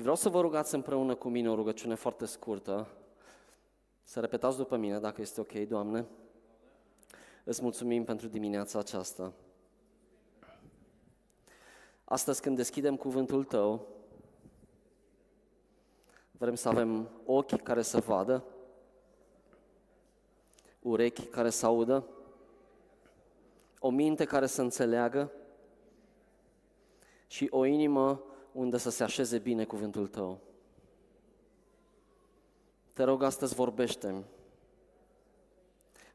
Și vreau să vă rugați împreună cu mine o rugăciune foarte scurtă. Să repetați după mine, dacă este ok, Doamne. Îți mulțumim pentru dimineața aceasta. Astăzi când deschidem cuvântul Tău, vrem să avem ochi care să vadă, urechi care să audă, o minte care să înțeleagă și o inimă unde să se așeze bine cuvântul Tău. Te rog, astăzi vorbește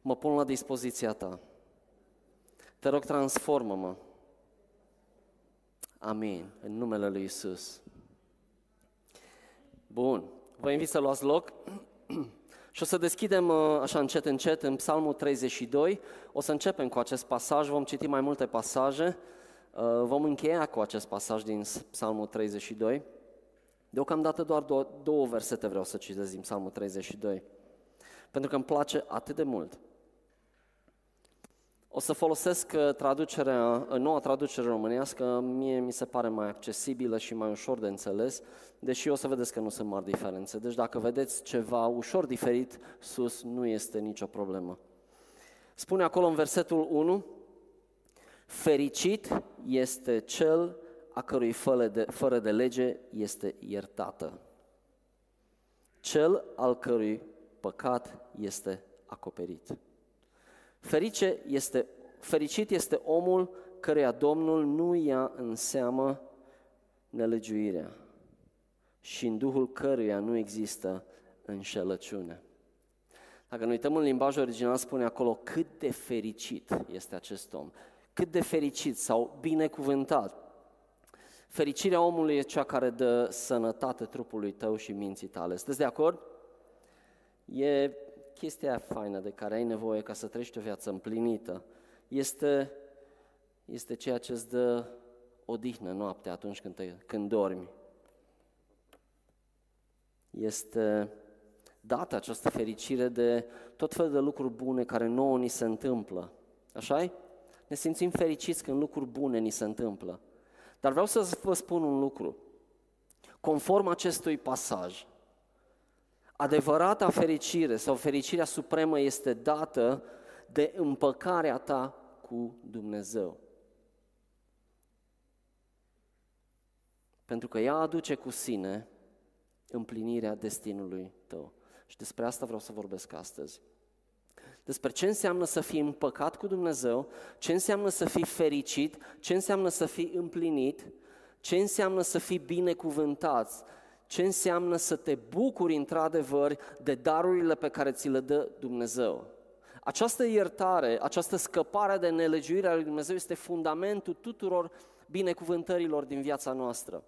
Mă pun la dispoziția Ta. Te rog, transformă-mă. Amin. În numele Lui Isus. Bun. Vă invit să luați loc. Și o să deschidem uh, așa încet, încet în Psalmul 32. O să începem cu acest pasaj, vom citi mai multe pasaje. Uh, vom încheia cu acest pasaj din Psalmul 32. Deocamdată doar două, două versete vreau să citesc din Psalmul 32. Pentru că îmi place atât de mult. O să folosesc uh, traducerea, noua traducere românească, mie mi se pare mai accesibilă și mai ușor de înțeles, deși o să vedeți că nu sunt mari diferențe. Deci dacă vedeți ceva ușor diferit sus, nu este nicio problemă. Spune acolo în versetul 1, Fericit este cel a cărui fără de, fără de lege este iertată. Cel al cărui păcat este acoperit. Ferice este, fericit este omul căreia Domnul nu ia în seamă nelegiuirea și în duhul căruia nu există înșelăciune. Dacă ne uităm în limbajul original, spune acolo cât de fericit este acest om, cât de fericit sau binecuvântat. Fericirea omului e cea care dă sănătate trupului tău și minții tale. Sunteți de acord? E chestia faină de care ai nevoie ca să trăiești o viață împlinită. Este, este ceea ce îți dă odihnă noaptea atunci când, te, când dormi. Este dată această fericire de tot felul de lucruri bune care nouă ni se întâmplă. așa Ne simțim fericiți când lucruri bune ni se întâmplă. Dar vreau să vă spun un lucru. Conform acestui pasaj, adevărata fericire sau fericirea supremă este dată de împăcarea ta cu Dumnezeu. Pentru că ea aduce cu sine împlinirea destinului tău. Și despre asta vreau să vorbesc astăzi. Despre ce înseamnă să fii împăcat cu Dumnezeu, ce înseamnă să fii fericit, ce înseamnă să fii împlinit, ce înseamnă să fii binecuvântat, ce înseamnă să te bucuri într-adevăr de darurile pe care ți le dă Dumnezeu. Această iertare, această scăpare de nelegiuire a lui Dumnezeu este fundamentul tuturor binecuvântărilor din viața noastră.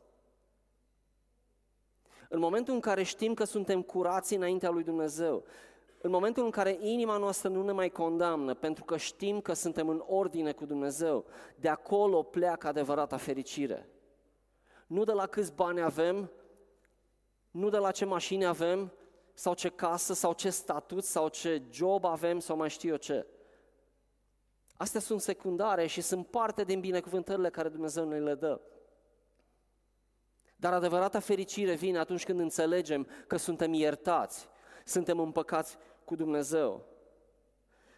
În momentul în care știm că suntem curați înaintea lui Dumnezeu, în momentul în care inima noastră nu ne mai condamnă, pentru că știm că suntem în ordine cu Dumnezeu, de acolo pleacă adevărata fericire. Nu de la câți bani avem, nu de la ce mașini avem, sau ce casă, sau ce statut, sau ce job avem, sau mai știu eu ce. Astea sunt secundare și sunt parte din binecuvântările care Dumnezeu ne le dă. Dar adevărata fericire vine atunci când înțelegem că suntem iertați, suntem împăcați cu Dumnezeu.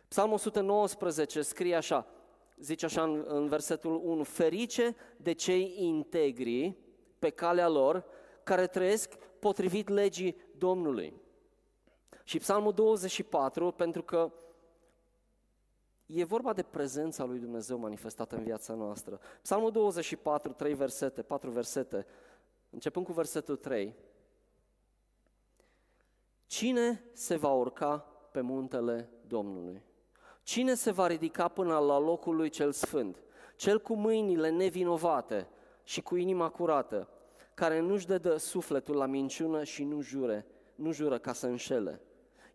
Psalmul 119 scrie așa, zice așa în, în versetul 1, Ferice de cei integri pe calea lor, care trăiesc potrivit legii Domnului. Și Psalmul 24, pentru că e vorba de prezența lui Dumnezeu manifestată în viața noastră. Psalmul 24, trei versete, patru versete, începând cu versetul 3. Cine se va urca pe muntele Domnului? Cine se va ridica până la locul lui cel sfânt? Cel cu mâinile nevinovate și cu inima curată, care nu-și dă sufletul la minciună și nu jure, nu jură ca să înșele.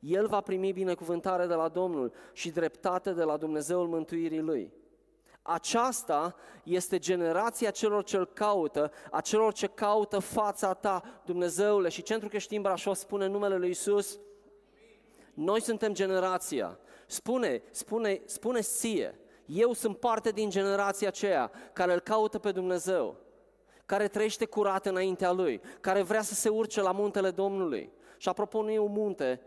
El va primi binecuvântare de la Domnul și dreptate de la Dumnezeul mântuirii lui. Aceasta este generația celor ce-L caută, a celor ce caută fața ta, Dumnezeule. Și Centrul Creștin Brașov spune numele lui Isus. Noi suntem generația. Spune, spune, spune ție, eu sunt parte din generația aceea care îl caută pe Dumnezeu care trăiește curat înaintea Lui, care vrea să se urce la muntele Domnului. Și apropo, nu e un munte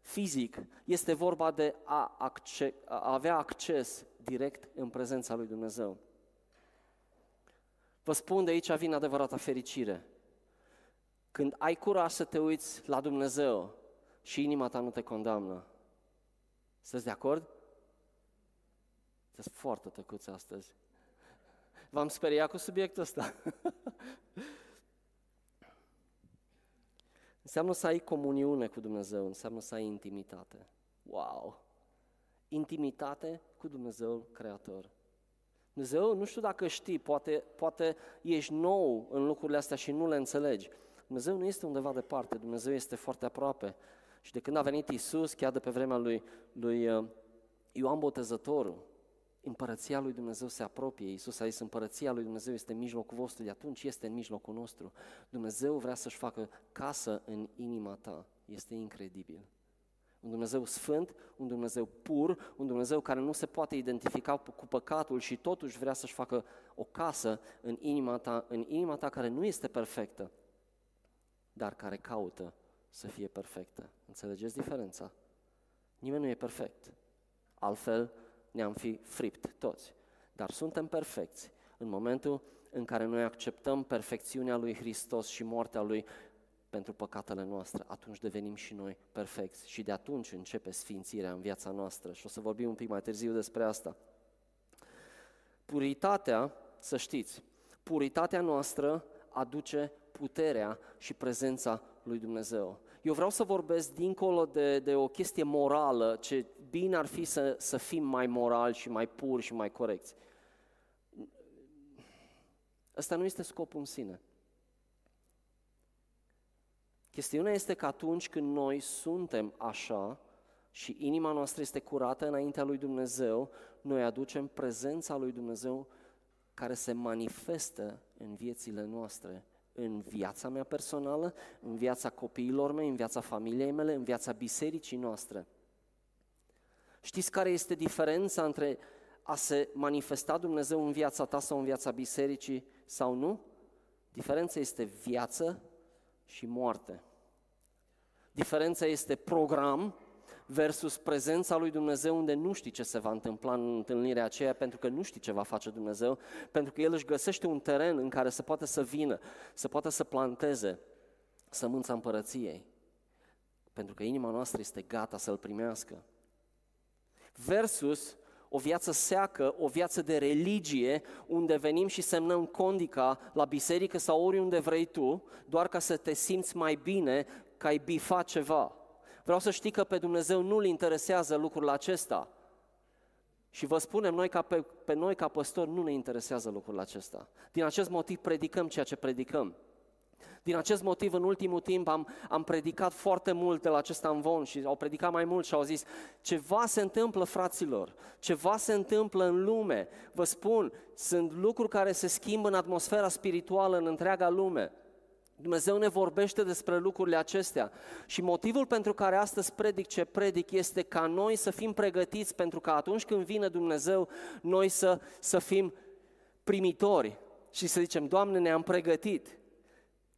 fizic, este vorba de a, acce- a avea acces direct în prezența lui Dumnezeu. Vă spun de aici vine adevărata fericire. Când ai curaj să te uiți la Dumnezeu și inima ta nu te condamnă. Sunteți de acord? Sunteți foarte tăcuți astăzi. V-am speriat cu subiectul ăsta. înseamnă să ai comuniune cu Dumnezeu, înseamnă să ai intimitate. Wow! Intimitate cu Dumnezeu Creator. Dumnezeu, nu știu dacă știi, poate, poate ești nou în lucrurile astea și nu le înțelegi. Dumnezeu nu este undeva departe, Dumnezeu este foarte aproape. Și de când a venit Isus, chiar de pe vremea lui, lui uh, Ioan Botezătorul, împărăția lui Dumnezeu se apropie. Iisus a zis, împărăția lui Dumnezeu este în mijlocul vostru, de atunci este în mijlocul nostru. Dumnezeu vrea să-și facă casă în inima ta. Este incredibil. Un Dumnezeu sfânt, un Dumnezeu pur, un Dumnezeu care nu se poate identifica cu păcatul și totuși vrea să-și facă o casă în inima ta, în inima ta care nu este perfectă, dar care caută să fie perfectă. Înțelegeți diferența? Nimeni nu e perfect. Altfel, ne-am fi fript toți. Dar suntem perfecți în momentul în care noi acceptăm perfecțiunea lui Hristos și moartea lui pentru păcatele noastre, atunci devenim și noi perfecți și de atunci începe sfințirea în viața noastră și o să vorbim un pic mai târziu despre asta. Puritatea, să știți, puritatea noastră aduce puterea și prezența lui Dumnezeu. Eu vreau să vorbesc dincolo de, de o chestie morală, ce bine ar fi să, să fim mai morali și mai puri și mai corecți. Ăsta nu este scopul în sine. Chestiunea este că atunci când noi suntem așa și inima noastră este curată înaintea lui Dumnezeu, noi aducem prezența lui Dumnezeu care se manifestă în viețile noastre în viața mea personală, în viața copiilor mei, în viața familiei mele, în viața bisericii noastre. Știți care este diferența între a se manifesta Dumnezeu în viața ta sau în viața bisericii sau nu? Diferența este viață și moarte. Diferența este program versus prezența lui Dumnezeu unde nu știi ce se va întâmpla în întâlnirea aceea pentru că nu știi ce va face Dumnezeu, pentru că El își găsește un teren în care să poată să vină, să poată să planteze sămânța împărăției, pentru că inima noastră este gata să-L primească. Versus o viață seacă, o viață de religie, unde venim și semnăm condica la biserică sau oriunde vrei tu, doar ca să te simți mai bine că ai bifat ceva. Vreau să știi că pe Dumnezeu nu-L interesează lucrul acesta. Și vă spunem noi ca pe, pe noi ca păstori nu ne interesează lucrul acesta. Din acest motiv predicăm ceea ce predicăm. Din acest motiv, în ultimul timp, am, am predicat foarte mult de la acest amvon și au predicat mai mult și au zis ceva se întâmplă, fraților, ceva se întâmplă în lume. Vă spun, sunt lucruri care se schimbă în atmosfera spirituală în întreaga lume. Dumnezeu ne vorbește despre lucrurile acestea și motivul pentru care astăzi predic ce predic este ca noi să fim pregătiți pentru că atunci când vine Dumnezeu, noi să, să fim primitori și să zicem, Doamne, ne-am pregătit.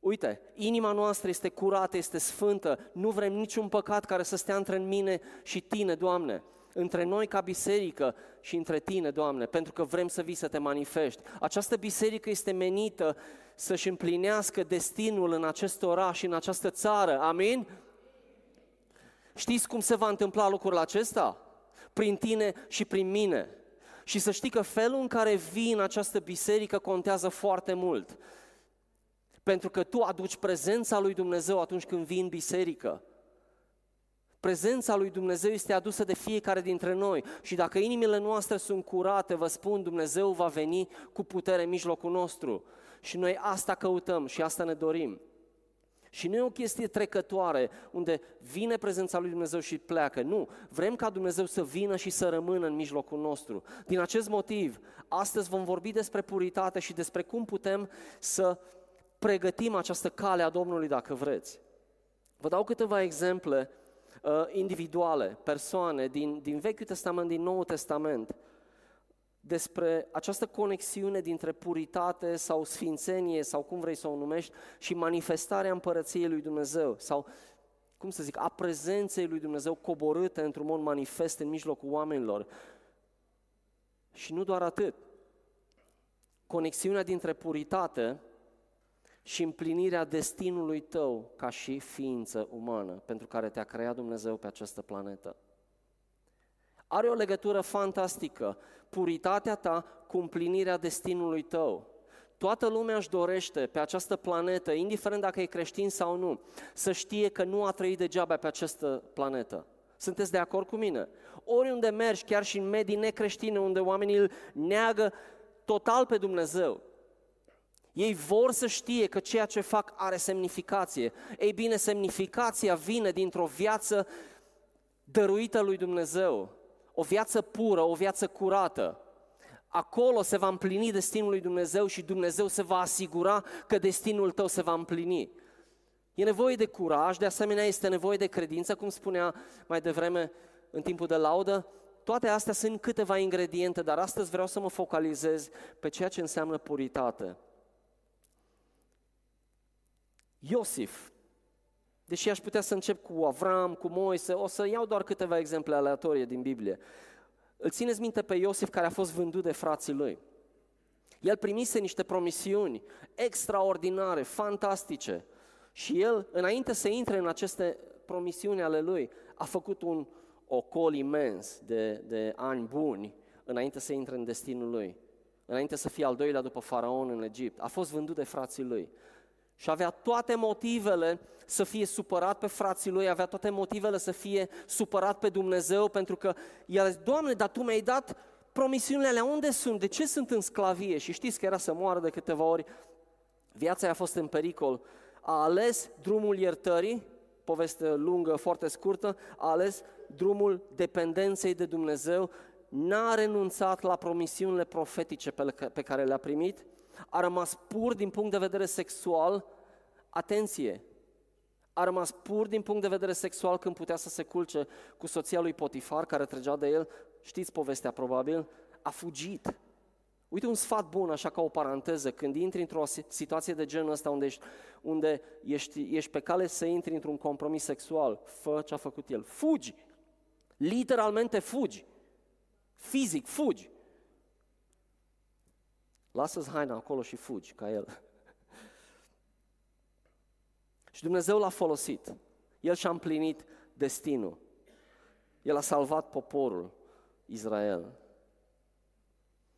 Uite, inima noastră este curată, este sfântă, nu vrem niciun păcat care să stea între mine și Tine, Doamne între noi ca biserică și între tine, Doamne, pentru că vrem să vii să te manifesti. Această biserică este menită să-și împlinească destinul în acest oraș și în această țară. Amin? Știți cum se va întâmpla lucrul acesta? Prin tine și prin mine. Și să știi că felul în care vii în această biserică contează foarte mult. Pentru că tu aduci prezența lui Dumnezeu atunci când vii în biserică. Prezența lui Dumnezeu este adusă de fiecare dintre noi și dacă inimile noastre sunt curate, vă spun, Dumnezeu va veni cu putere în mijlocul nostru. Și noi asta căutăm și asta ne dorim. Și nu e o chestie trecătoare, unde vine prezența lui Dumnezeu și pleacă. Nu, vrem ca Dumnezeu să vină și să rămână în mijlocul nostru. Din acest motiv, astăzi vom vorbi despre puritate și despre cum putem să pregătim această cale a Domnului, dacă vreți. Vă dau câteva exemple uh, individuale, persoane din, din Vechiul Testament, din Noul Testament. despre această conexiune dintre puritate sau sfințenie sau cum vrei să o numești și manifestarea împărăției lui Dumnezeu sau cum să zic, a prezenței lui Dumnezeu coborâtă într-un mod manifest în mijlocul oamenilor. Și nu doar atât. Conexiunea dintre puritate și împlinirea destinului tău ca și ființă umană pentru care te-a creat Dumnezeu pe această planetă. Are o legătură fantastică, puritatea ta cu împlinirea destinului tău. Toată lumea își dorește pe această planetă, indiferent dacă e creștin sau nu, să știe că nu a trăit degeaba pe această planetă. Sunteți de acord cu mine? Oriunde mergi, chiar și în medii necreștine, unde oamenii îl neagă total pe Dumnezeu, ei vor să știe că ceea ce fac are semnificație. Ei bine, semnificația vine dintr-o viață dăruită lui Dumnezeu, o viață pură, o viață curată. Acolo se va împlini destinul lui Dumnezeu și Dumnezeu se va asigura că destinul tău se va împlini. E nevoie de curaj, de asemenea este nevoie de credință, cum spunea mai devreme în timpul de laudă. Toate astea sunt câteva ingrediente, dar astăzi vreau să mă focalizez pe ceea ce înseamnă puritate. Iosif, deși aș putea să încep cu Avram, cu Moise, o să iau doar câteva exemple aleatorie din Biblie. Îl țineți minte pe Iosif care a fost vândut de frații lui. El primise niște promisiuni extraordinare, fantastice. Și el, înainte să intre în aceste promisiuni ale lui, a făcut un ocol imens de, de ani buni înainte să intre în destinul lui. Înainte să fie al doilea după faraon în Egipt. A fost vândut de frații lui. Și avea toate motivele să fie supărat pe frații lui, avea toate motivele să fie supărat pe Dumnezeu, pentru că el a zis, Doamne, dar Tu mi-ai dat promisiunile alea, unde sunt? De ce sunt în sclavie? Și știți că era să moară de câteva ori, viața a fost în pericol. A ales drumul iertării, poveste lungă, foarte scurtă, a ales drumul dependenței de Dumnezeu, n-a renunțat la promisiunile profetice pe care le-a primit, a rămas pur din punct de vedere sexual, atenție, a rămas pur din punct de vedere sexual când putea să se culce cu soția lui Potifar, care trăgea de el, știți povestea probabil, a fugit. Uite un sfat bun, așa ca o paranteză, când intri într-o situație de genul ăsta unde ești, unde ești, ești pe cale să intri într-un compromis sexual, fă ce a făcut el, fugi, literalmente fugi, fizic fugi. Lasă-ți haina acolo și fugi ca el. și Dumnezeu l-a folosit. El și-a împlinit destinul. El a salvat poporul Israel.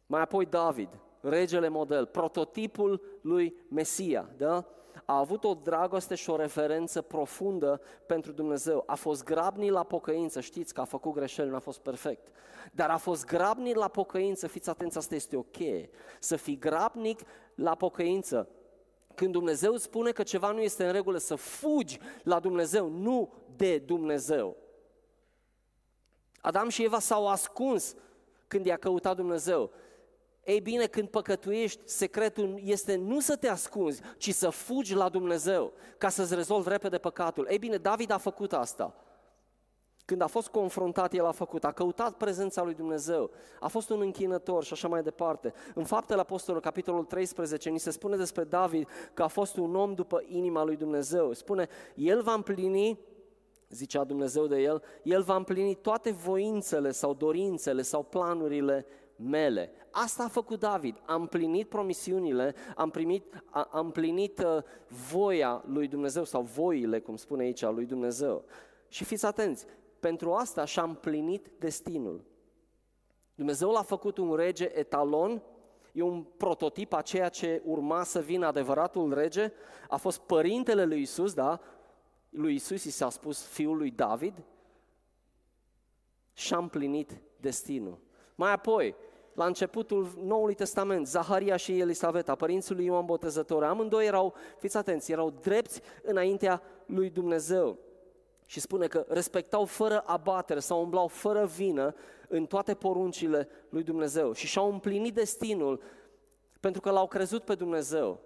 Mai apoi David, regele model, prototipul lui Mesia, da? A avut o dragoste și o referență profundă pentru Dumnezeu. A fost grabnic la pocăință, știți că a făcut greșeli, nu a fost perfect. Dar a fost grabnic la pocăință, fiți atenți, asta este ok. Să fii grabnic la pocăință. Când Dumnezeu spune că ceva nu este în regulă, să fugi la Dumnezeu, nu de Dumnezeu. Adam și Eva s-au ascuns când i-a căutat Dumnezeu. Ei bine, când păcătuiești, secretul este nu să te ascunzi, ci să fugi la Dumnezeu ca să-ți rezolvi repede păcatul. Ei bine, David a făcut asta. Când a fost confruntat, el a făcut, a căutat prezența lui Dumnezeu, a fost un închinător și așa mai departe. În faptele apostolului, capitolul 13, ni se spune despre David că a fost un om după inima lui Dumnezeu. Spune, el va împlini zicea Dumnezeu de el, el va împlini toate voințele sau dorințele sau planurile mele. Asta a făcut David, a împlinit promisiunile, a împlinit, a, a împlinit uh, voia lui Dumnezeu sau voile, cum spune aici, lui Dumnezeu. Și fiți atenți, pentru asta și-a împlinit destinul. Dumnezeu l-a făcut un rege etalon, e un prototip a ceea ce urma să vină adevăratul rege, a fost părintele lui Isus, da? Lui Isus i s-a spus fiul lui David și-a împlinit destinul. Mai apoi, la începutul Noului Testament, Zaharia și Elisaveta, părinții lui Ioan Botezător, amândoi erau, fiți atenți, erau drepți înaintea lui Dumnezeu. Și spune că respectau fără abatere sau umblau fără vină în toate poruncile lui Dumnezeu și și-au împlinit destinul pentru că l-au crezut pe Dumnezeu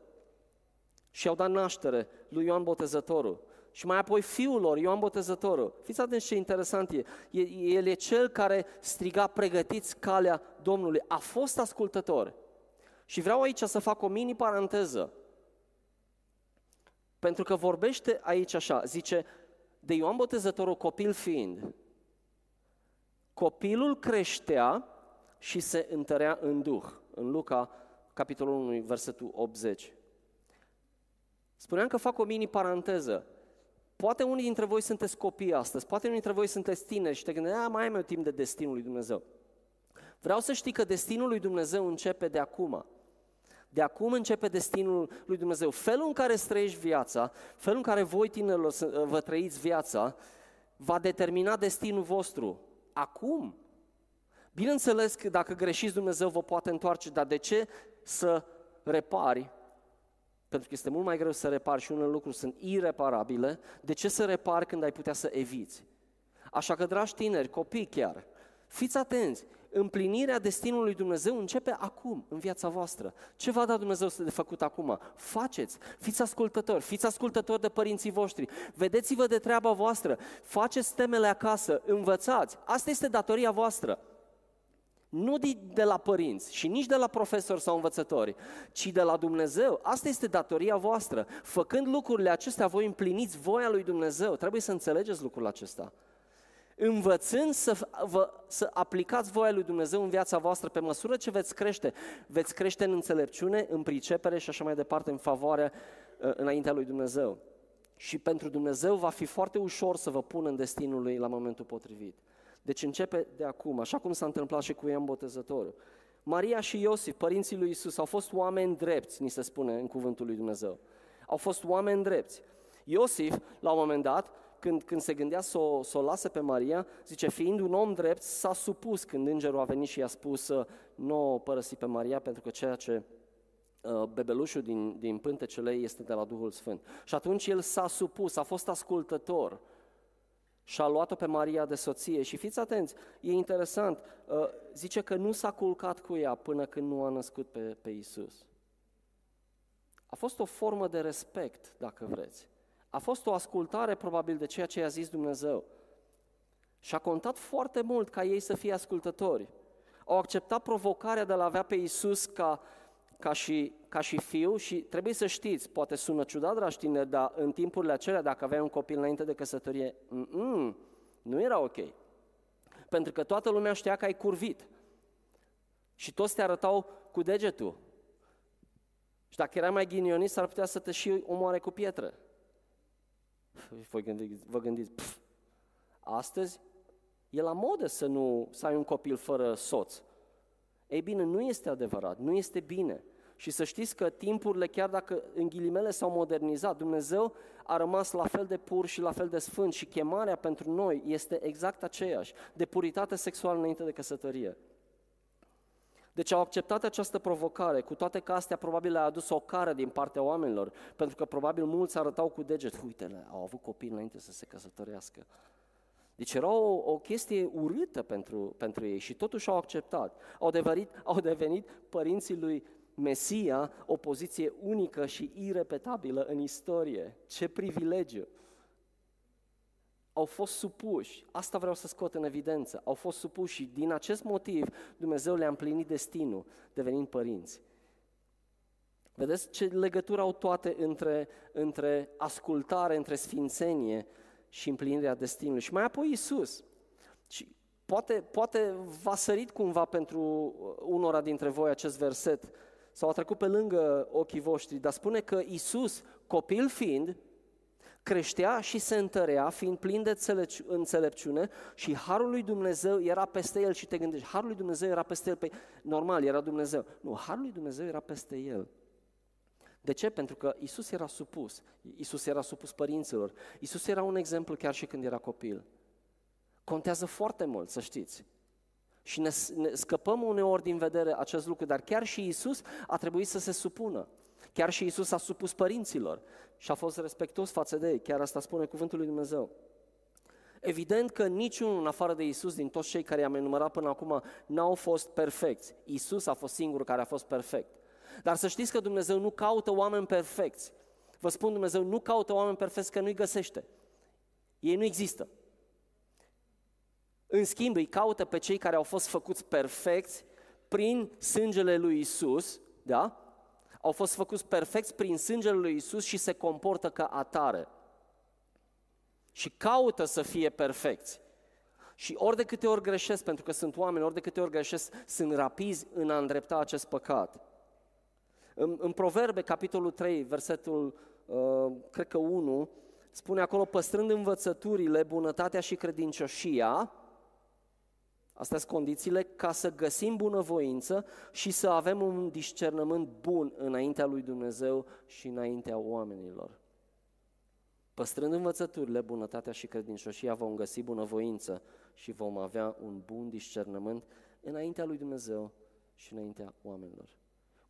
și au dat naștere lui Ioan Botezătorul. Și mai apoi fiul lor, Ioan Botezătorul. Fiți atenți ce interesant e. El e cel care striga, pregătiți calea Domnului. A fost ascultător. Și vreau aici să fac o mini paranteză. Pentru că vorbește aici așa, zice, de Ioan Botezătorul copil fiind, copilul creștea și se întărea în Duh. În Luca, capitolul 1, versetul 80. Spuneam că fac o mini paranteză. Poate unii dintre voi sunteți copii astăzi, poate unii dintre voi sunteți tineri și te gândești, mai am eu timp de destinul lui Dumnezeu. Vreau să știi că destinul lui Dumnezeu începe de acum. De acum începe destinul lui Dumnezeu. Felul în care trăiești viața, felul în care voi tinerilor vă trăiți viața, va determina destinul vostru. Acum. Bineînțeles că dacă greșiți, Dumnezeu vă poate întoarce, dar de ce să repari pentru că este mult mai greu să repari și unele lucruri sunt ireparabile, de ce să repari când ai putea să eviți? Așa că, dragi tineri, copii chiar, fiți atenți, împlinirea destinului lui Dumnezeu începe acum, în viața voastră. Ce va da Dumnezeu să de făcut acum? Faceți, fiți ascultători, fiți ascultători de părinții voștri, vedeți-vă de treaba voastră, faceți temele acasă, învățați, asta este datoria voastră. Nu de la părinți și nici de la profesori sau învățători, ci de la Dumnezeu. Asta este datoria voastră. Făcând lucrurile acestea, voi împliniți voia lui Dumnezeu. Trebuie să înțelegeți lucrul acesta. Învățând să, vă, să aplicați voia lui Dumnezeu în viața voastră pe măsură ce veți crește, veți crește în înțelepciune, în pricepere și așa mai departe, în favoarea uh, înaintea lui Dumnezeu. Și pentru Dumnezeu va fi foarte ușor să vă pună în destinul lui la momentul potrivit. Deci începe de acum, așa cum s-a întâmplat și cu Ioan Botezătorul. Maria și Iosif, părinții lui Isus, au fost oameni drepți, ni se spune în cuvântul lui Dumnezeu. Au fost oameni drepți. Iosif, la un moment dat, când, când se gândea să o, să o lase pe Maria, zice, fiind un om drept, s-a supus când îngerul a venit și i-a spus nu o părăsi pe Maria pentru că ceea ce uh, bebelușul din, din pântecele ei este de la Duhul Sfânt. Și atunci el s-a supus, a fost ascultător și a luat-o pe Maria de soție. Și fiți atenți, e interesant, uh, zice că nu s-a culcat cu ea până când nu a născut pe, pe Isus. A fost o formă de respect, dacă vreți. A fost o ascultare probabil de ceea ce i-a zis Dumnezeu. Și a contat foarte mult ca ei să fie ascultători. Au acceptat provocarea de a avea pe Isus ca, ca, și, ca și fiu și trebuie să știți, poate sună ciudat, dragi tineri, dar în timpurile acelea, dacă aveai un copil înainte de căsătorie, nu era ok. Pentru că toată lumea știa că ai curvit. Și toți te arătau cu degetul. Și dacă erai mai ghinionist, ar putea să te și omoare cu pietră. Vă gândiți, vă gândiți pf, astăzi e la modă să nu să ai un copil fără soț. Ei bine, nu este adevărat, nu este bine. Și să știți că timpurile, chiar dacă în ghilimele s-au modernizat, Dumnezeu a rămas la fel de pur și la fel de sfânt și chemarea pentru noi este exact aceeași, de puritate sexuală înainte de căsătorie. Deci au acceptat această provocare, cu toate că astea probabil le-a adus o cară din partea oamenilor, pentru că probabil mulți arătau cu deget, uite, au avut copii înainte să se căsătorească. Deci era o, o chestie urâtă pentru, pentru ei și totuși au acceptat. Au devenit, au devenit părinții lui Mesia o poziție unică și irepetabilă în istorie. Ce privilegiu! Au fost supuși, asta vreau să scot în evidență, au fost supuși și din acest motiv Dumnezeu le-a împlinit destinul devenind părinți. Vedeți ce legătură au toate între, între ascultare, între sfințenie și împlinirea destinului. Și mai apoi Isus. Și poate, poate v-a sărit cumva pentru unora dintre voi acest verset sau a trecut pe lângă ochii voștri, dar spune că Isus, copil fiind, creștea și se întărea, fiind plin de înțelepciune și Harul lui Dumnezeu era peste el și te gândești, Harul lui Dumnezeu era peste el, pe păi, normal, era Dumnezeu. Nu, Harul lui Dumnezeu era peste el. De ce? Pentru că Isus era supus. Isus era supus părinților. Isus era un exemplu chiar și când era copil. Contează foarte mult, să știți. Și ne, ne scăpăm uneori din vedere acest lucru, dar chiar și Isus a trebuit să se supună. Chiar și Isus a supus părinților și a fost respectos față de ei. Chiar asta spune cuvântul lui Dumnezeu. Evident că niciunul în afară de Isus, din toți cei care i-am enumerat până acum, n-au fost perfecți. Isus a fost singurul care a fost perfect. Dar să știți că Dumnezeu nu caută oameni perfecți. Vă spun, Dumnezeu nu caută oameni perfecți că nu-i găsește. Ei nu există. În schimb, îi caută pe cei care au fost făcuți perfecți prin sângele lui Isus, da? Au fost făcuți perfecți prin sângele lui Isus și se comportă ca atare. Și caută să fie perfecți. Și ori de câte ori greșesc, pentru că sunt oameni, ori de câte ori greșesc, sunt rapizi în a îndrepta acest păcat. În, în Proverbe, capitolul 3, versetul, uh, cred că 1, spune acolo, păstrând învățăturile, bunătatea și credincioșia, Astea sunt condițiile ca să găsim bunăvoință și să avem un discernământ bun înaintea lui Dumnezeu și înaintea oamenilor. Păstrând învățăturile, bunătatea și credincioșia vom găsi bunăvoință și vom avea un bun discernământ înaintea lui Dumnezeu și înaintea oamenilor.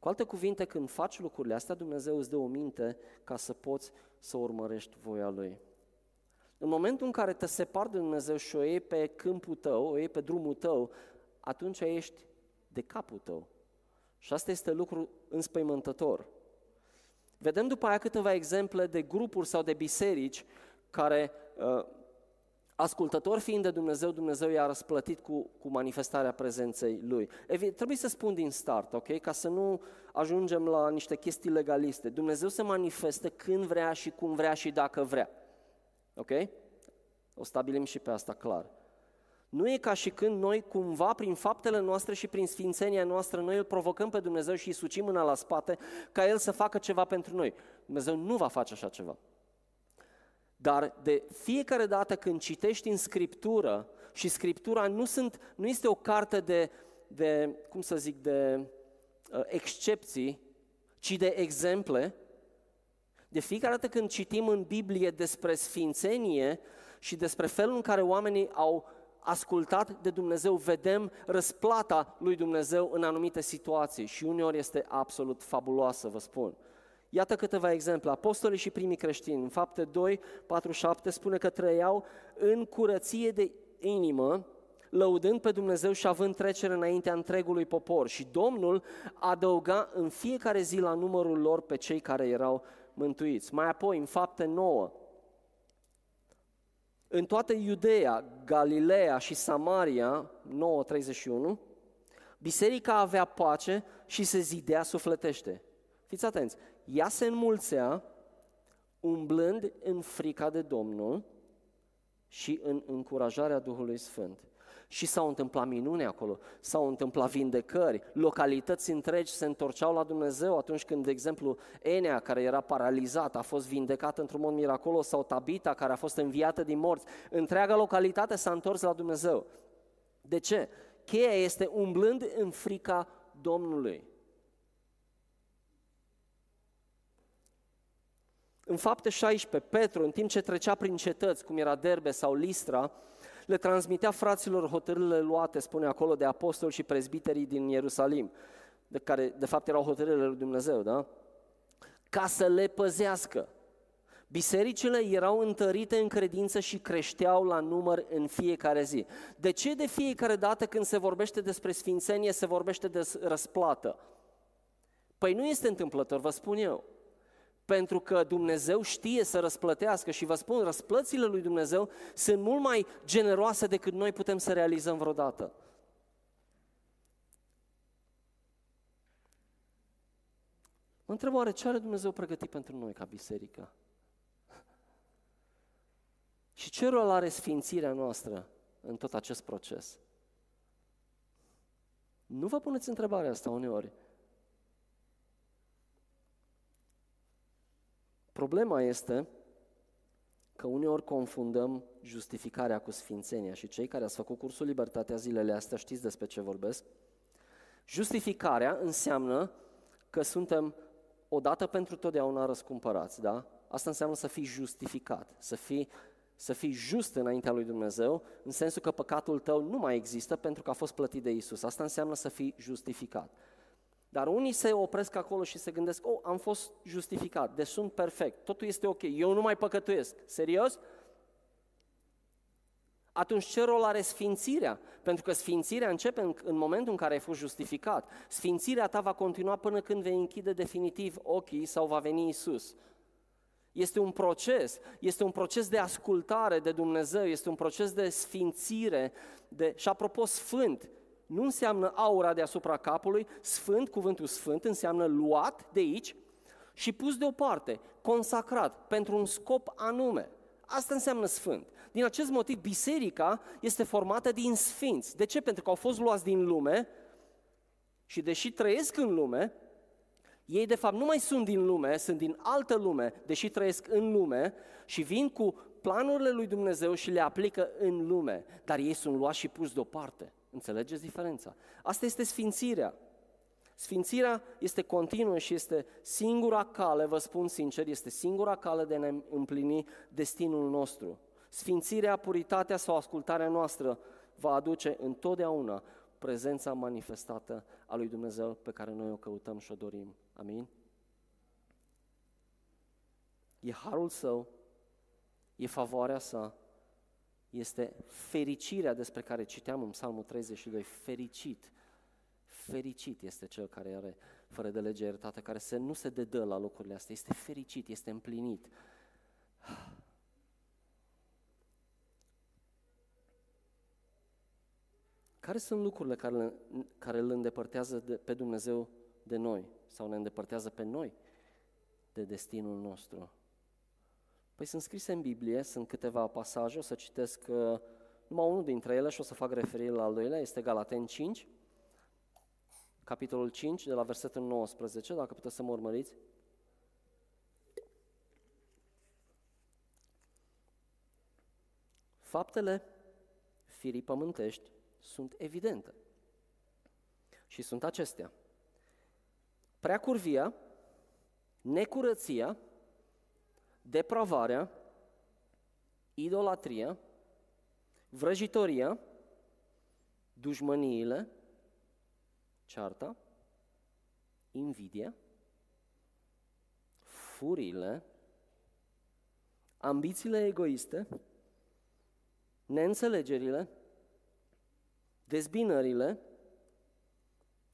Cu alte cuvinte, când faci lucrurile astea, Dumnezeu îți dă o minte ca să poți să urmărești voia Lui. În momentul în care te separi de Dumnezeu și o iei pe câmpul tău, o iei pe drumul tău, atunci ești de capul tău. Și asta este lucru înspăimântător. Vedem după aia câteva exemple de grupuri sau de biserici care, uh, ascultători fiind de Dumnezeu, Dumnezeu i-a răsplătit cu, cu manifestarea prezenței Lui. Evident, trebuie să spun din start, ok? Ca să nu ajungem la niște chestii legaliste. Dumnezeu se manifestă când vrea și cum vrea și dacă vrea. Ok? O stabilim și pe asta clar. Nu e ca și când noi cumva prin faptele noastre și prin sfințenia noastră noi îl provocăm pe Dumnezeu și îi sucim mâna la spate ca El să facă ceva pentru noi. Dumnezeu nu va face așa ceva. Dar de fiecare dată când citești în Scriptură și Scriptura nu, sunt, nu este o carte de, de, cum să zic, de uh, excepții, ci de exemple, de fiecare dată când citim în Biblie despre sfințenie și despre felul în care oamenii au ascultat de Dumnezeu, vedem răsplata lui Dumnezeu în anumite situații și uneori este absolut fabuloasă, vă spun. Iată câteva exemple. Apostolii și primii creștini, în fapte 2, 4, 7, spune că trăiau în curăție de inimă, lăudând pe Dumnezeu și având trecere înaintea întregului popor. Și Domnul adăuga în fiecare zi la numărul lor pe cei care erau mântuiți. Mai apoi, în fapte 9, în toată Iudeea, Galileea și Samaria, 9.31, biserica avea pace și se zidea sufletește. Fiți atenți, ea se înmulțea umblând în frica de Domnul și în încurajarea Duhului Sfânt. Și s-au întâmplat minune acolo, s-au întâmplat vindecări, localități întregi se întorceau la Dumnezeu atunci când, de exemplu, Enea, care era paralizată, a fost vindecată într-un mod miraculos, sau Tabita, care a fost înviată din morți. Întreaga localitate s-a întors la Dumnezeu. De ce? Cheia este umblând în frica Domnului. În fapte 16, Petru, în timp ce trecea prin cetăți, cum era Derbe sau Listra, le transmitea fraților hotărârile luate, spune acolo, de apostoli și prezbiterii din Ierusalim, de care de fapt erau hotărârile lui Dumnezeu, da? Ca să le păzească. Bisericile erau întărite în credință și creșteau la număr în fiecare zi. De ce de fiecare dată când se vorbește despre sfințenie se vorbește de răsplată? Păi nu este întâmplător, vă spun eu pentru că Dumnezeu știe să răsplătească și vă spun, răsplățile lui Dumnezeu sunt mult mai generoase decât noi putem să realizăm vreodată. Mă întreb oare ce are Dumnezeu pregătit pentru noi ca biserică? Și ce rol are sfințirea noastră în tot acest proces? Nu vă puneți întrebarea asta uneori. Problema este că uneori confundăm justificarea cu sfințenia și cei care ați făcut cursul Libertatea zilele astea știți despre ce vorbesc. Justificarea înseamnă că suntem odată pentru totdeauna răscumpărați, da? Asta înseamnă să fii justificat, să fii, să fii just înaintea lui Dumnezeu, în sensul că păcatul tău nu mai există pentru că a fost plătit de Isus. Asta înseamnă să fii justificat. Dar unii se opresc acolo și se gândesc, oh, am fost justificat, deci sunt perfect, totul este ok, eu nu mai păcătuiesc. Serios? Atunci ce rol are sfințirea? Pentru că sfințirea începe în, în momentul în care ai fost justificat. Sfințirea ta va continua până când vei închide definitiv ochii sau va veni Isus. Este un proces, este un proces de ascultare de Dumnezeu, este un proces de sfințire. De... Și apropo, sfânt nu înseamnă aura deasupra capului, sfânt, cuvântul sfânt, înseamnă luat de aici și pus deoparte, consacrat, pentru un scop anume. Asta înseamnă sfânt. Din acest motiv, biserica este formată din sfinți. De ce? Pentru că au fost luați din lume și deși trăiesc în lume, ei de fapt nu mai sunt din lume, sunt din altă lume, deși trăiesc în lume și vin cu planurile lui Dumnezeu și le aplică în lume, dar ei sunt luați și puși deoparte. Înțelegeți diferența? Asta este sfințirea. Sfințirea este continuă și este singura cale, vă spun sincer, este singura cale de a ne împlini destinul nostru. Sfințirea, puritatea sau ascultarea noastră va aduce întotdeauna prezența manifestată a lui Dumnezeu pe care noi o căutăm și o dorim. Amin? E harul său, e favoarea sa, este fericirea despre care citeam în Psalmul 32, fericit. Fericit este cel care are fără de lege iertată, care se, nu se dedă la locurile astea, este fericit, este împlinit. Care sunt lucrurile care, care îl îndepărtează de, pe Dumnezeu de noi sau ne îndepărtează pe noi de destinul nostru? Păi sunt scrise în Biblie, sunt câteva pasaje, o să citesc uh, numai unul dintre ele și o să fac referire la al doilea, este Galaten 5, capitolul 5, de la versetul 19, dacă puteți să mă urmăriți. Faptele firii pământești sunt evidente. Și sunt acestea. Preacurvia, necurăția, depravarea, idolatria, vrăjitoria, dușmăniile, cearta, invidia, furile, ambițiile egoiste, neînțelegerile, dezbinările,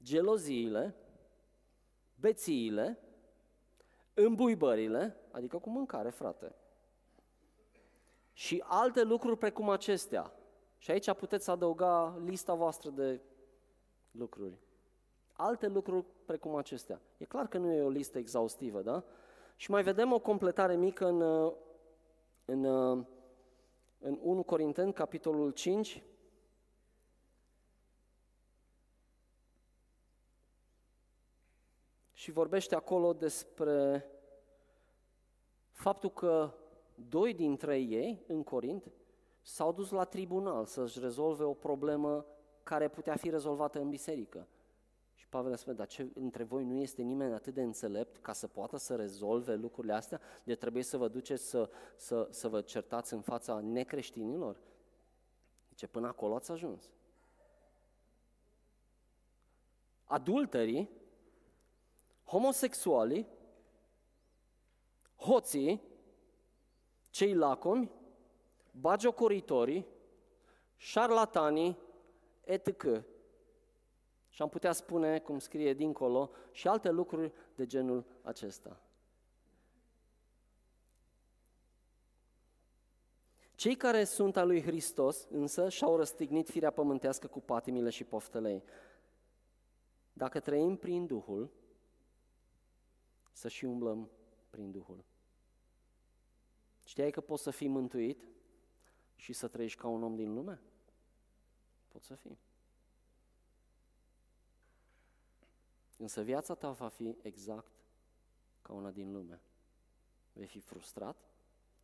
geloziile, bețiile, îmbuibările, adică cu mâncare, frate, și alte lucruri precum acestea. Și aici puteți adăuga lista voastră de lucruri. Alte lucruri precum acestea. E clar că nu e o listă exhaustivă, da? Și mai vedem o completare mică în, în, în 1 Corinteni, capitolul 5, și vorbește acolo despre faptul că doi dintre ei în Corint s-au dus la tribunal să-și rezolve o problemă care putea fi rezolvată în biserică. Și Pavel spune, dar ce, între voi nu este nimeni atât de înțelept ca să poată să rezolve lucrurile astea? De trebuie să vă duceți să, să, să vă certați în fața necreștinilor? Zice, până acolo ați ajuns. Adulterii homosexualii, hoții, cei lacomi, bagiocoritorii, șarlatanii, etc. Și am putea spune, cum scrie dincolo, și alte lucruri de genul acesta. Cei care sunt al lui Hristos, însă, și-au răstignit firea pământească cu patimile și poftele ei. Dacă trăim prin Duhul, să și umblăm prin Duhul. Știai că poți să fii mântuit și să trăiești ca un om din lume? Poți să fii. Însă viața ta va fi exact ca una din lume. Vei fi frustrat,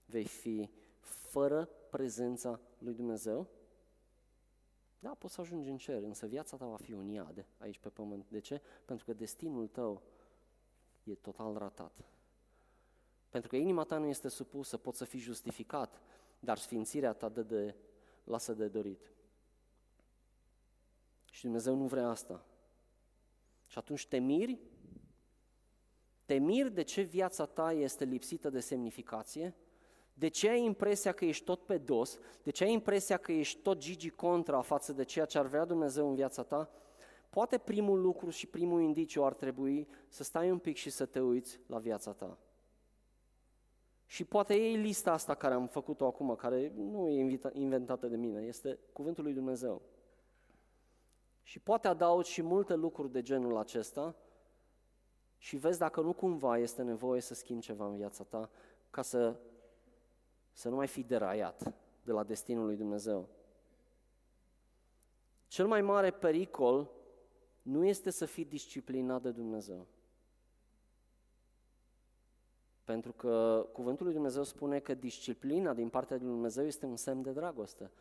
vei fi fără prezența lui Dumnezeu. Da, poți să ajungi în cer, însă viața ta va fi un iad aici pe pământ. De ce? Pentru că destinul tău e total ratat. Pentru că inima ta nu este supusă, poți să fii justificat, dar sfințirea ta dă de, lasă de dorit. Și Dumnezeu nu vrea asta. Și atunci te miri, te miri de ce viața ta este lipsită de semnificație, de ce ai impresia că ești tot pe dos, de ce ai impresia că ești tot gigi contra față de ceea ce ar vrea Dumnezeu în viața ta, Poate primul lucru și primul indiciu ar trebui să stai un pic și să te uiți la viața ta. Și poate ei lista asta care am făcut-o acum, care nu e inventată de mine, este cuvântul lui Dumnezeu. Și poate adaug și multe lucruri de genul acesta și vezi dacă nu cumva este nevoie să schimbi ceva în viața ta ca să, să nu mai fii deraiat de la destinul lui Dumnezeu. Cel mai mare pericol nu este să fii disciplinat de Dumnezeu. Pentru că cuvântul lui Dumnezeu spune că disciplina din partea lui Dumnezeu este un semn de dragoste.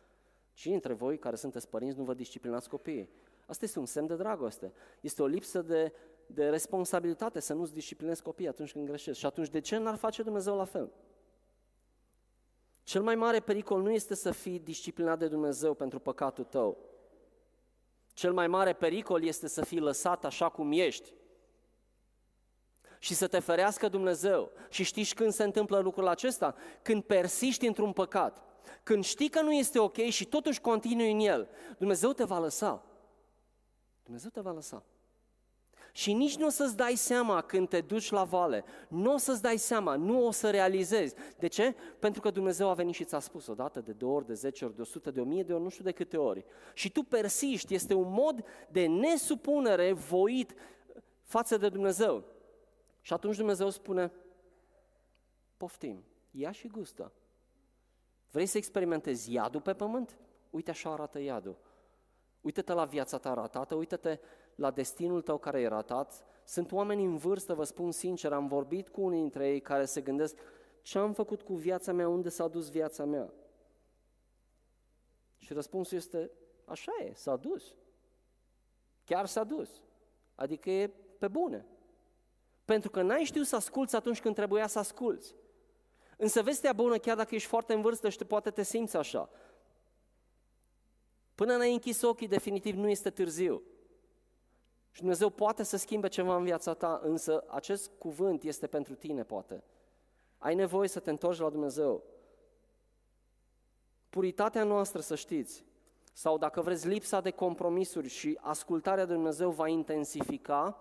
Cine dintre voi care sunteți părinți nu vă disciplinați copiii? Asta este un semn de dragoste. Este o lipsă de, de responsabilitate să nu-ți disciplinezi copiii atunci când greșești. Și atunci de ce n-ar face Dumnezeu la fel? Cel mai mare pericol nu este să fii disciplinat de Dumnezeu pentru păcatul tău. Cel mai mare pericol este să fii lăsat așa cum ești și să te ferească Dumnezeu. Și știți când se întâmplă lucrul acesta? Când persiști într-un păcat. Când știi că nu este ok și totuși continui în el, Dumnezeu te va lăsa. Dumnezeu te va lăsa. Și nici nu o să-ți dai seama când te duci la vale. Nu o să-ți dai seama, nu o să realizezi. De ce? Pentru că Dumnezeu a venit și ți-a spus odată, de două ori, de zece ori, de o sută, de o mie de ori, nu știu de câte ori. Și tu persiști, este un mod de nesupunere voit față de Dumnezeu. Și atunci Dumnezeu spune, poftim, ia și gustă. Vrei să experimentezi iadul pe pământ? Uite așa arată iadul. Uită-te la viața ta ratată, uită-te la destinul tău care e ratat. Sunt oameni în vârstă, vă spun sincer, am vorbit cu unii dintre ei care se gândesc ce am făcut cu viața mea, unde s-a dus viața mea? Și răspunsul este, așa e, s-a dus. Chiar s-a dus. Adică e pe bune. Pentru că n-ai știut să asculți atunci când trebuia să asculți. Însă vestea bună, chiar dacă ești foarte în vârstă și te poate te simți așa, până n-ai închis ochii, definitiv nu este târziu. Și Dumnezeu poate să schimbe ceva în viața ta, însă acest cuvânt este pentru tine, poate. Ai nevoie să te întorci la Dumnezeu. Puritatea noastră, să știți, sau dacă vreți lipsa de compromisuri și ascultarea de Dumnezeu va intensifica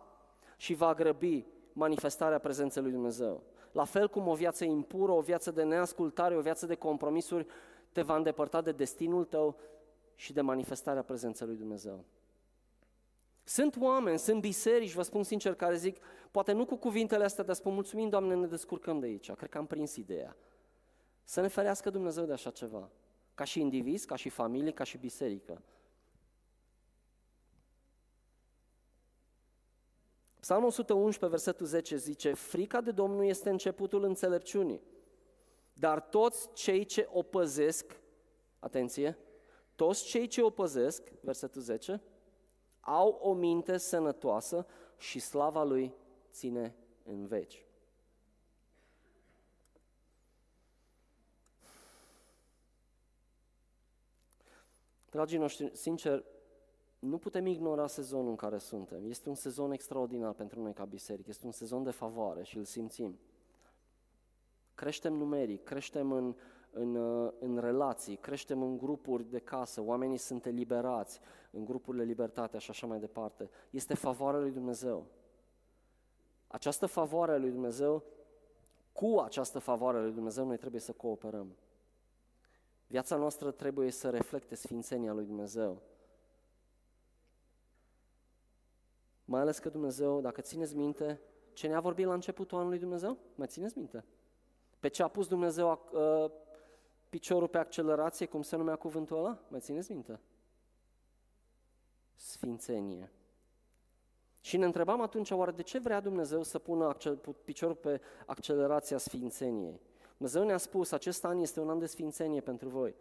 și va grăbi manifestarea prezenței lui Dumnezeu. La fel cum o viață impură, o viață de neascultare, o viață de compromisuri te va îndepărta de destinul tău și de manifestarea prezenței lui Dumnezeu. Sunt oameni, sunt biserici, vă spun sincer, care zic, poate nu cu cuvintele astea, dar spun, mulțumim, Doamne, ne descurcăm de aici. Cred că am prins ideea. Să ne ferească Dumnezeu de așa ceva. Ca și indivizi, ca și familie, ca și biserică. Psalmul 111, versetul 10 zice, frica de Domnul este începutul înțelepciunii, dar toți cei ce o păzesc, atenție, toți cei ce o păzesc, versetul 10, au o minte sănătoasă și slava lui ține în veci. Dragii noștri, sincer, nu putem ignora sezonul în care suntem. Este un sezon extraordinar pentru noi ca biserică, este un sezon de favoare și îl simțim. Creștem numeric, creștem în, în, în relații, creștem în grupuri de casă, oamenii sunt eliberați în grupurile Libertatea și așa mai departe. Este favoarea lui Dumnezeu. Această favoare a lui Dumnezeu, cu această favoare a lui Dumnezeu, noi trebuie să cooperăm. Viața noastră trebuie să reflecte sfințenia lui Dumnezeu. Mai ales că Dumnezeu, dacă țineți minte, ce ne-a vorbit la începutul anului Dumnezeu? Mai țineți minte? Pe ce a pus Dumnezeu uh, piciorul pe accelerație, cum se numea cuvântul ăla? Mai țineți minte? Sfințenie. Și ne întrebam atunci, oare de ce vrea Dumnezeu să pună piciorul pe accelerația sfințeniei? Dumnezeu ne-a spus, acest an este un an de sfințenie pentru voi.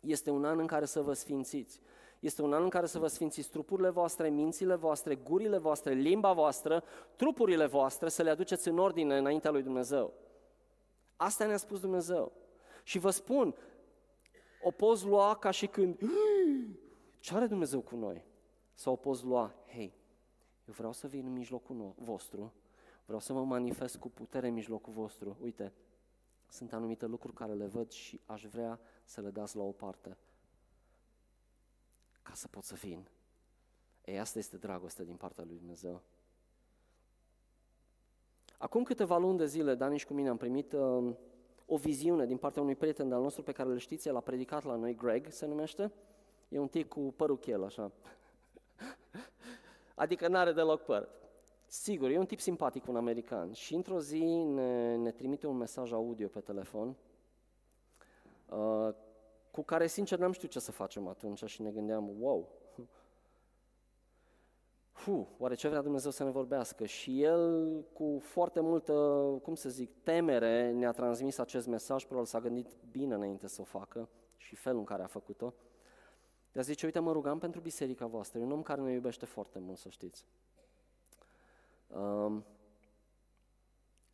Este un an în care să vă sfințiți. Este un an în care să vă sfințiți trupurile voastre, mințile voastre, gurile voastre, limba voastră, trupurile voastre, să le aduceți în ordine înaintea lui Dumnezeu. Asta ne-a spus Dumnezeu. Și vă spun, o poți lua ca și când, ce are Dumnezeu cu noi? Sau o poți lua, hei, eu vreau să vin în mijlocul vostru, vreau să mă manifest cu putere în mijlocul vostru. Uite, sunt anumite lucruri care le văd și aș vrea să le dați la o parte ca să pot să vin. Ei, asta este dragostea din partea lui Dumnezeu. Acum câteva luni de zile, Dani și cu mine am primit uh, o viziune din partea unui prieten al nostru pe care îl știți, el a predicat la noi, Greg se numește, e un tip cu părul chel, așa. adică n-are deloc păr. Sigur, e un tip simpatic, un american. Și într-o zi ne, ne trimite un mesaj audio pe telefon, uh, cu care, sincer, n-am știut ce să facem atunci și ne gândeam, wow, Fu, oare ce vrea Dumnezeu să ne vorbească? Și el, cu foarte multă, cum să zic, temere, ne-a transmis acest mesaj, probabil s-a gândit bine înainte să o facă și felul în care a făcut-o. Dar zice, uite, mă rugam pentru biserica voastră, e un om care ne iubește foarte mult, să știți. Um,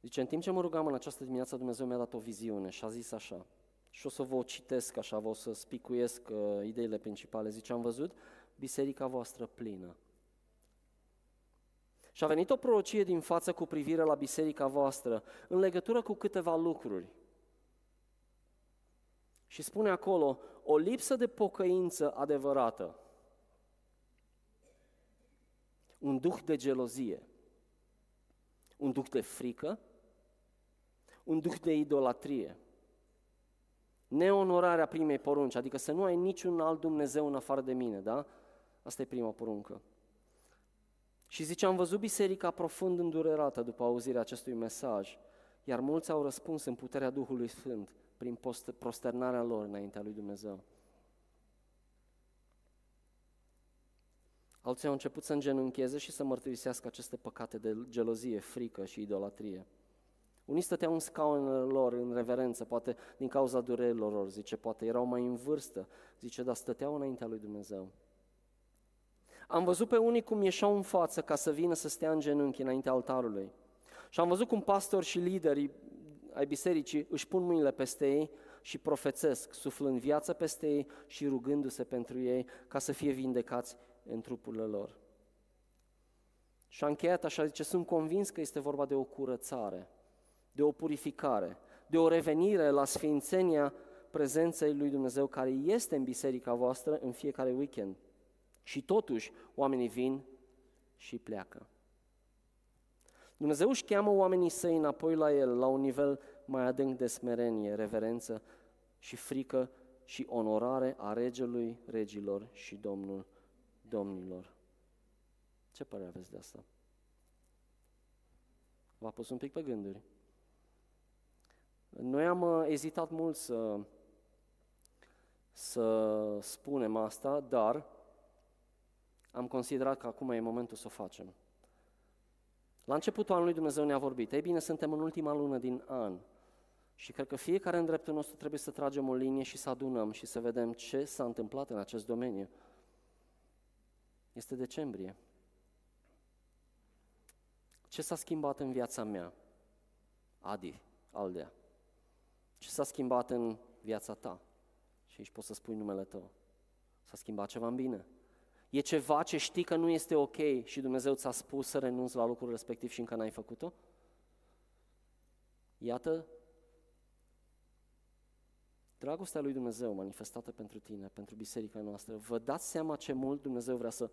zice, în timp ce mă rugam în această dimineață, Dumnezeu mi-a dat o viziune și a zis așa, și o să vă o citesc așa, vă o să spicuiesc uh, ideile principale. Zice, am văzut biserica voastră plină și a venit o prorocie din față cu privire la biserica voastră, în legătură cu câteva lucruri. Și spune acolo, o lipsă de pocăință adevărată, un duh de gelozie, un duh de frică, un duh de idolatrie, neonorarea primei porunci, adică să nu ai niciun alt Dumnezeu în afară de mine, da? Asta e prima poruncă. Și zice, am văzut biserica profund îndurerată după auzirea acestui mesaj, iar mulți au răspuns în puterea Duhului Sfânt prin prosternarea lor înaintea lui Dumnezeu. Alții au început să îngenuncheze și să mărturisească aceste păcate de gelozie, frică și idolatrie. Unii stăteau în scaunele lor în reverență, poate din cauza durerilor lor, zice, poate erau mai în vârstă, zice, dar stăteau înaintea lui Dumnezeu. Am văzut pe unii cum ieșeau în față ca să vină să stea în genunchi înaintea altarului. Și am văzut cum pastori și liderii ai bisericii își pun mâinile peste ei și profețesc, suflând viață peste ei și rugându-se pentru ei ca să fie vindecați în trupurile lor. Și a încheiat așa, zice, sunt convins că este vorba de o curățare, de o purificare, de o revenire la sfințenia prezenței lui Dumnezeu care este în biserica voastră în fiecare weekend. Și totuși, oamenii vin și pleacă. Dumnezeu își cheamă oamenii săi înapoi la El, la un nivel mai adânc de smerenie, reverență și frică și onorare a regelui regilor și domnul domnilor. Ce părere aveți de asta? V-a pus un pic pe gânduri. Noi am uh, ezitat mult să, să spunem asta, dar am considerat că acum e momentul să o facem. La începutul anului Dumnezeu ne-a vorbit. Ei bine, suntem în ultima lună din an și cred că fiecare în dreptul nostru trebuie să tragem o linie și să adunăm și să vedem ce s-a întâmplat în acest domeniu. Este decembrie. Ce s-a schimbat în viața mea? Adi, Aldea. Ce s-a schimbat în viața ta? Și aici poți să spui numele tău. S-a schimbat ceva în bine. E ceva ce știi că nu este ok și Dumnezeu ți-a spus să renunți la lucrul respectiv și încă n-ai făcut-o? Iată dragostea lui Dumnezeu manifestată pentru tine, pentru biserica noastră. Vă dați seama ce mult Dumnezeu vrea să,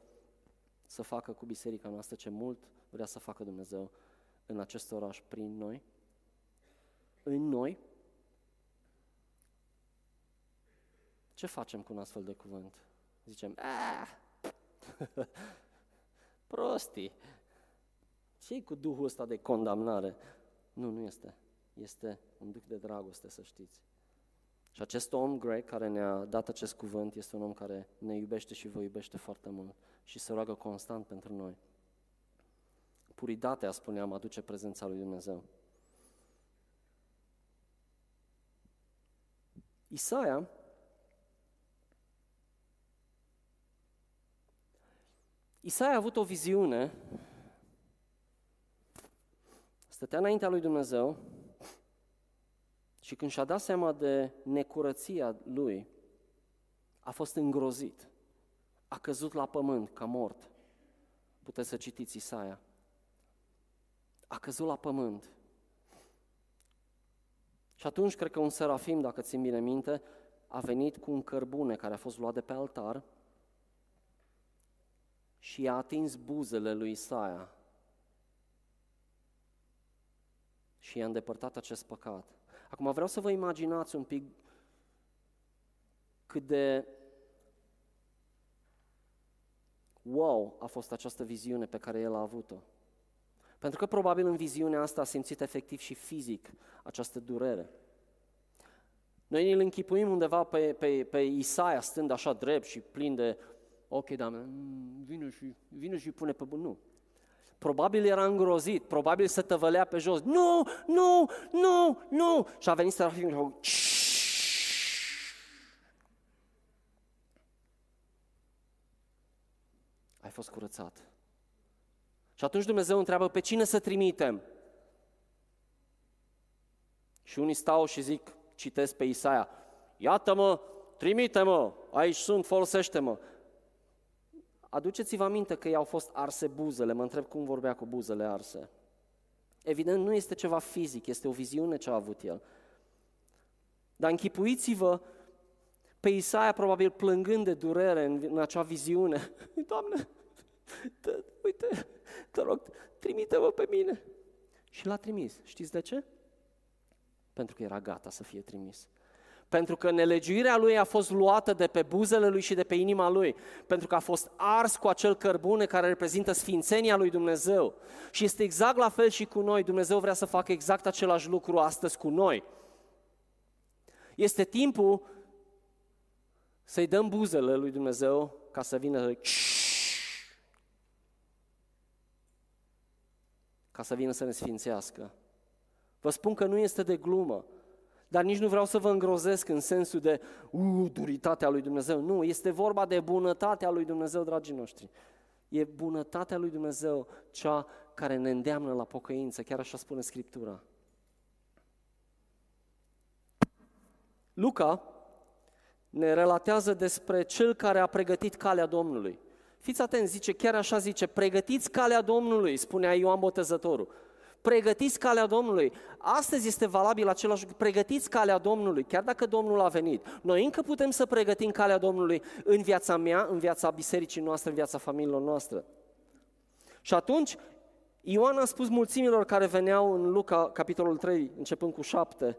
să facă cu biserica noastră, ce mult vrea să facă Dumnezeu în acest oraș prin noi? În noi? Ce facem cu un astfel de cuvânt? Zicem, ah, Prostii. ce cu Duhul ăsta de condamnare? Nu, nu este. Este un duc de dragoste, să știți. Și acest om grec care ne-a dat acest cuvânt este un om care ne iubește și vă iubește foarte mult și se roagă constant pentru noi. Puritatea, spuneam, aduce prezența lui Dumnezeu. Isaia Isaia a avut o viziune, stătea înaintea lui Dumnezeu și când și-a dat seama de necurăția lui, a fost îngrozit. A căzut la pământ ca mort. Puteți să citiți Isaia. A căzut la pământ. Și atunci cred că un serafim, dacă țin bine minte, a venit cu un cărbune care a fost luat de pe altar și a atins buzele lui Isaia și i-a îndepărtat acest păcat. Acum vreau să vă imaginați un pic cât de wow a fost această viziune pe care el a avut-o. Pentru că probabil în viziunea asta a simțit efectiv și fizic această durere. Noi îl închipuim undeva pe, pe, pe Isaia stând așa drept și plin de ok, da, vine și, vine și pune pe bun. Nu. Probabil era îngrozit, probabil se tăvălea pe jos. Nu, nu, nu, nu! Și a venit serafinul și Ai fost curățat. Și atunci Dumnezeu întreabă, pe cine să trimitem? Și unii stau și zic, citesc pe Isaia, iată-mă, trimite-mă, aici sunt, folosește-mă. Aduceți-vă aminte că i-au fost arse buzele, mă întreb cum vorbea cu buzele arse. Evident, nu este ceva fizic, este o viziune ce a avut el. Dar închipuiți-vă pe Isaia probabil plângând de durere în, în acea viziune. Doamne, tă, uite, te rog, trimite-mă pe mine. Și l-a trimis. Știți de ce? Pentru că era gata să fie trimis. Pentru că nelegiuirea lui a fost luată de pe buzele lui și de pe inima lui. Pentru că a fost ars cu acel cărbune care reprezintă sfințenia lui Dumnezeu. Și este exact la fel și cu noi. Dumnezeu vrea să facă exact același lucru astăzi cu noi. Este timpul să-i dăm buzele lui Dumnezeu ca să vină ca să vină să ne sfințească. Vă spun că nu este de glumă, dar nici nu vreau să vă îngrozesc în sensul de uh, duritatea lui Dumnezeu. Nu, este vorba de bunătatea lui Dumnezeu, dragii noștri. E bunătatea lui Dumnezeu cea care ne îndeamnă la pocăință, chiar așa spune Scriptura. Luca ne relatează despre cel care a pregătit calea Domnului. Fiți atenți, zice, chiar așa zice, pregătiți calea Domnului, spunea Ioan Botezătorul. Pregătiți calea Domnului. Astăzi este valabil același lucru. Pregătiți calea Domnului, chiar dacă Domnul a venit. Noi încă putem să pregătim calea Domnului în viața mea, în viața bisericii noastre, în viața familiilor noastre. Și atunci, Ioan a spus mulțimilor care veneau în Luca, capitolul 3, începând cu 7,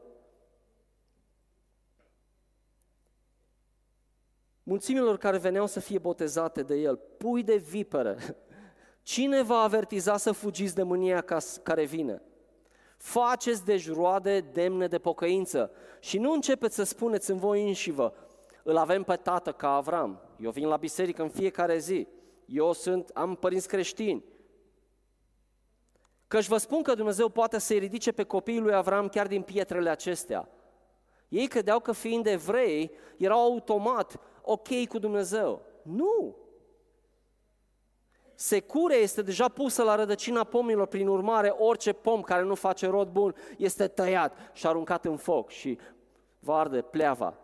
mulțimilor care veneau să fie botezate de el, pui de vipere, cine va avertiza să fugiți de mânia care vine? Faceți deci roade demne de pocăință și nu începeți să spuneți în voi înșivă, îl avem pe tată ca Avram, eu vin la biserică în fiecare zi, eu sunt, am părinți creștini. Căci vă spun că Dumnezeu poate să-i ridice pe copiii lui Avram chiar din pietrele acestea. Ei credeau că fiind evrei, erau automat ok cu Dumnezeu. Nu! Secure este deja pusă la rădăcina pomilor, prin urmare orice pom care nu face rod bun este tăiat și aruncat în foc și va arde pleava.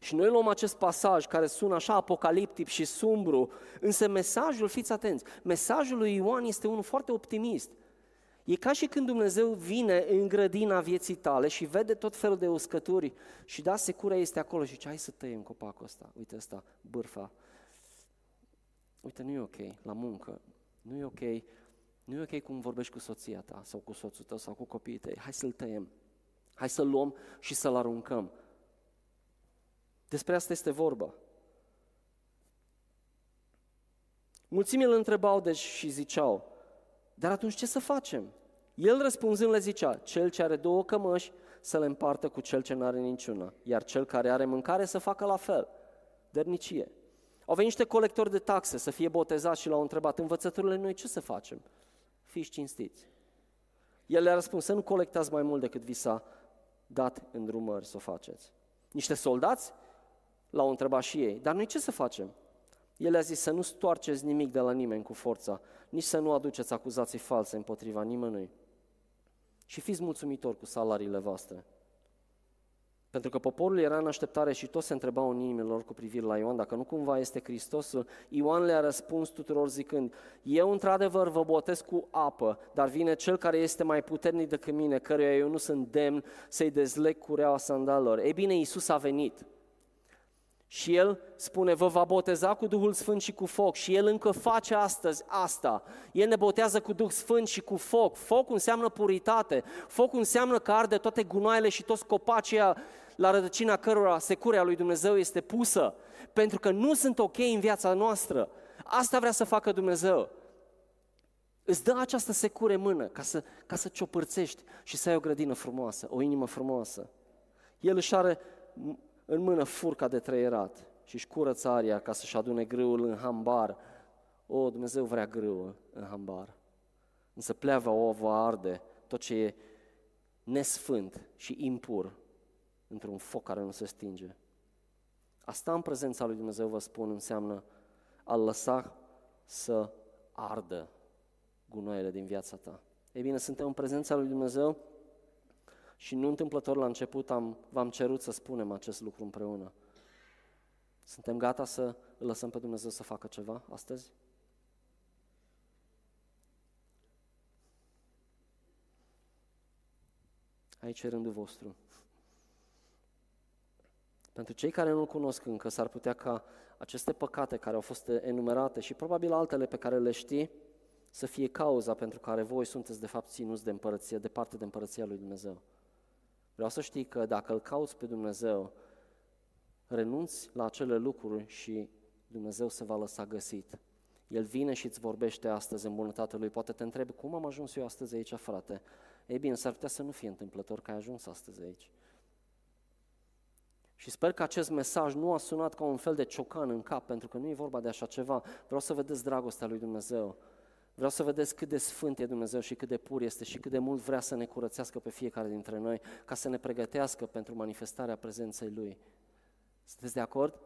Și noi luăm acest pasaj care sună așa apocaliptic și sumbru, însă mesajul, fiți atenți, mesajul lui Ioan este unul foarte optimist. E ca și când Dumnezeu vine în grădina vieții tale și vede tot felul de uscături și da, secura este acolo și zice, hai să tăiem copacul ăsta, uite ăsta, bârfa. Uite, nu e ok la muncă, nu e ok, nu e ok cum vorbești cu soția ta sau cu soțul tău sau cu copiii tăi, hai să-l tăiem, hai să-l luăm și să-l aruncăm. Despre asta este vorba. Mulțimii îl întrebau deci și ziceau, dar atunci ce să facem? El răspunzând le zicea, cel ce are două cămăși să le împartă cu cel ce nu are niciuna, iar cel care are mâncare să facă la fel. Dărnicie. Au venit niște colectori de taxe să fie botezați și l-au întrebat, învățăturile noi ce să facem? Fiți cinstiți. El le-a răspuns, să nu colectați mai mult decât vi s-a dat în drumări să o faceți. Niște soldați l-au întrebat și ei, dar noi ce să facem? El a zis să nu stoarceți nimic de la nimeni cu forța, nici să nu aduceți acuzații false împotriva nimănui. Și fiți mulțumitori cu salariile voastre. Pentru că poporul era în așteptare și toți se întrebau în inimile lor cu privire la Ioan, dacă nu cumva este Hristosul. Ioan le-a răspuns tuturor zicând, eu într-adevăr vă botez cu apă, dar vine cel care este mai puternic decât mine, căruia eu nu sunt demn să-i dezleg cureaua sandalelor. Ei bine, Iisus a venit Și El spune, vă va boteza cu Duhul Sfânt și cu foc. Și El încă face astăzi asta. El ne botează cu Duh Sfânt și cu foc. Foc înseamnă puritate. Foc înseamnă că arde toate gunoaiele și toți copacii la rădăcina cărora securea lui Dumnezeu este pusă. Pentru că nu sunt ok în viața noastră. Asta vrea să facă Dumnezeu. Îți dă această secure mână ca să, ca să ciopărțești și să ai o grădină frumoasă, o inimă frumoasă. El își are în mână furca de trăierat și își curăță aria ca să-și adune grâul în hambar. O, Dumnezeu vrea grâul în hambar. Însă pleava o va arde tot ce e nesfânt și impur într-un foc care nu se stinge. Asta în prezența lui Dumnezeu, vă spun, înseamnă a-L lăsa să ardă gunoaiele din viața ta. Ei bine, suntem în prezența lui Dumnezeu și nu întâmplător la început am, v-am cerut să spunem acest lucru împreună. Suntem gata să îl lăsăm pe Dumnezeu să facă ceva astăzi? Aici e rândul vostru. Pentru cei care nu-L cunosc încă, s-ar putea ca aceste păcate care au fost enumerate și probabil altele pe care le știi, să fie cauza pentru care voi sunteți de fapt ținuți de împărăție, departe de împărăția lui Dumnezeu. Vreau să știi că dacă îl cauți pe Dumnezeu, renunți la acele lucruri și Dumnezeu se va lăsa găsit. El vine și îți vorbește astăzi în bunătatea Lui. Poate te întrebi, cum am ajuns eu astăzi aici, frate? Ei bine, s-ar putea să nu fie întâmplător că ai ajuns astăzi aici. Și sper că acest mesaj nu a sunat ca un fel de ciocan în cap, pentru că nu e vorba de așa ceva. Vreau să vedeți dragostea lui Dumnezeu. Vreau să vedeți cât de sfânt e Dumnezeu și cât de pur este și cât de mult vrea să ne curățească pe fiecare dintre noi, ca să ne pregătească pentru manifestarea prezenței Lui. Sunteți de acord?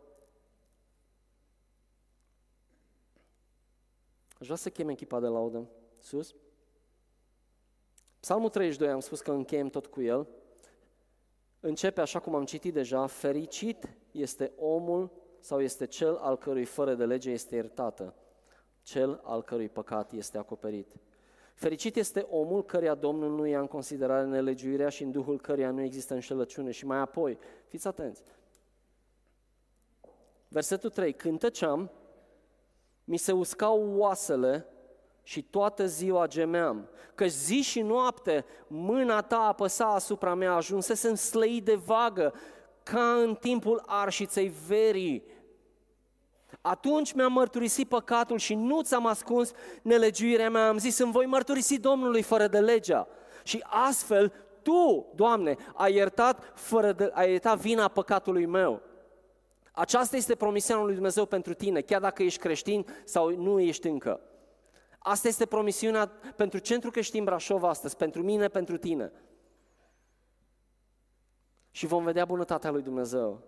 Aș vrea să chem echipa de laudă sus. Psalmul 32, am spus că încheiem tot cu el. Începe așa cum am citit deja, fericit este omul sau este cel al cărui fără de lege este iertată cel al cărui păcat este acoperit. Fericit este omul căreia Domnul nu ia în considerare nelegiuirea și în duhul căreia nu există înșelăciune. Și mai apoi, fiți atenți, versetul 3, când tăceam, mi se uscau oasele și toată ziua gemeam, că zi și noapte mâna ta apăsa asupra mea, ajunsesem slăit de vagă, ca în timpul arșiței verii. Atunci mi-am mărturisit păcatul și nu ți-am ascuns nelegiuirea mea. Am zis, îmi voi mărturisi Domnului fără de legea. Și astfel, Tu, Doamne, ai iertat, fără de, ai iertat vina păcatului meu. Aceasta este promisiunea lui Dumnezeu pentru tine, chiar dacă ești creștin sau nu ești încă. Asta este promisiunea pentru Centrul Creștin Brașov astăzi, pentru mine, pentru tine. Și vom vedea bunătatea lui Dumnezeu.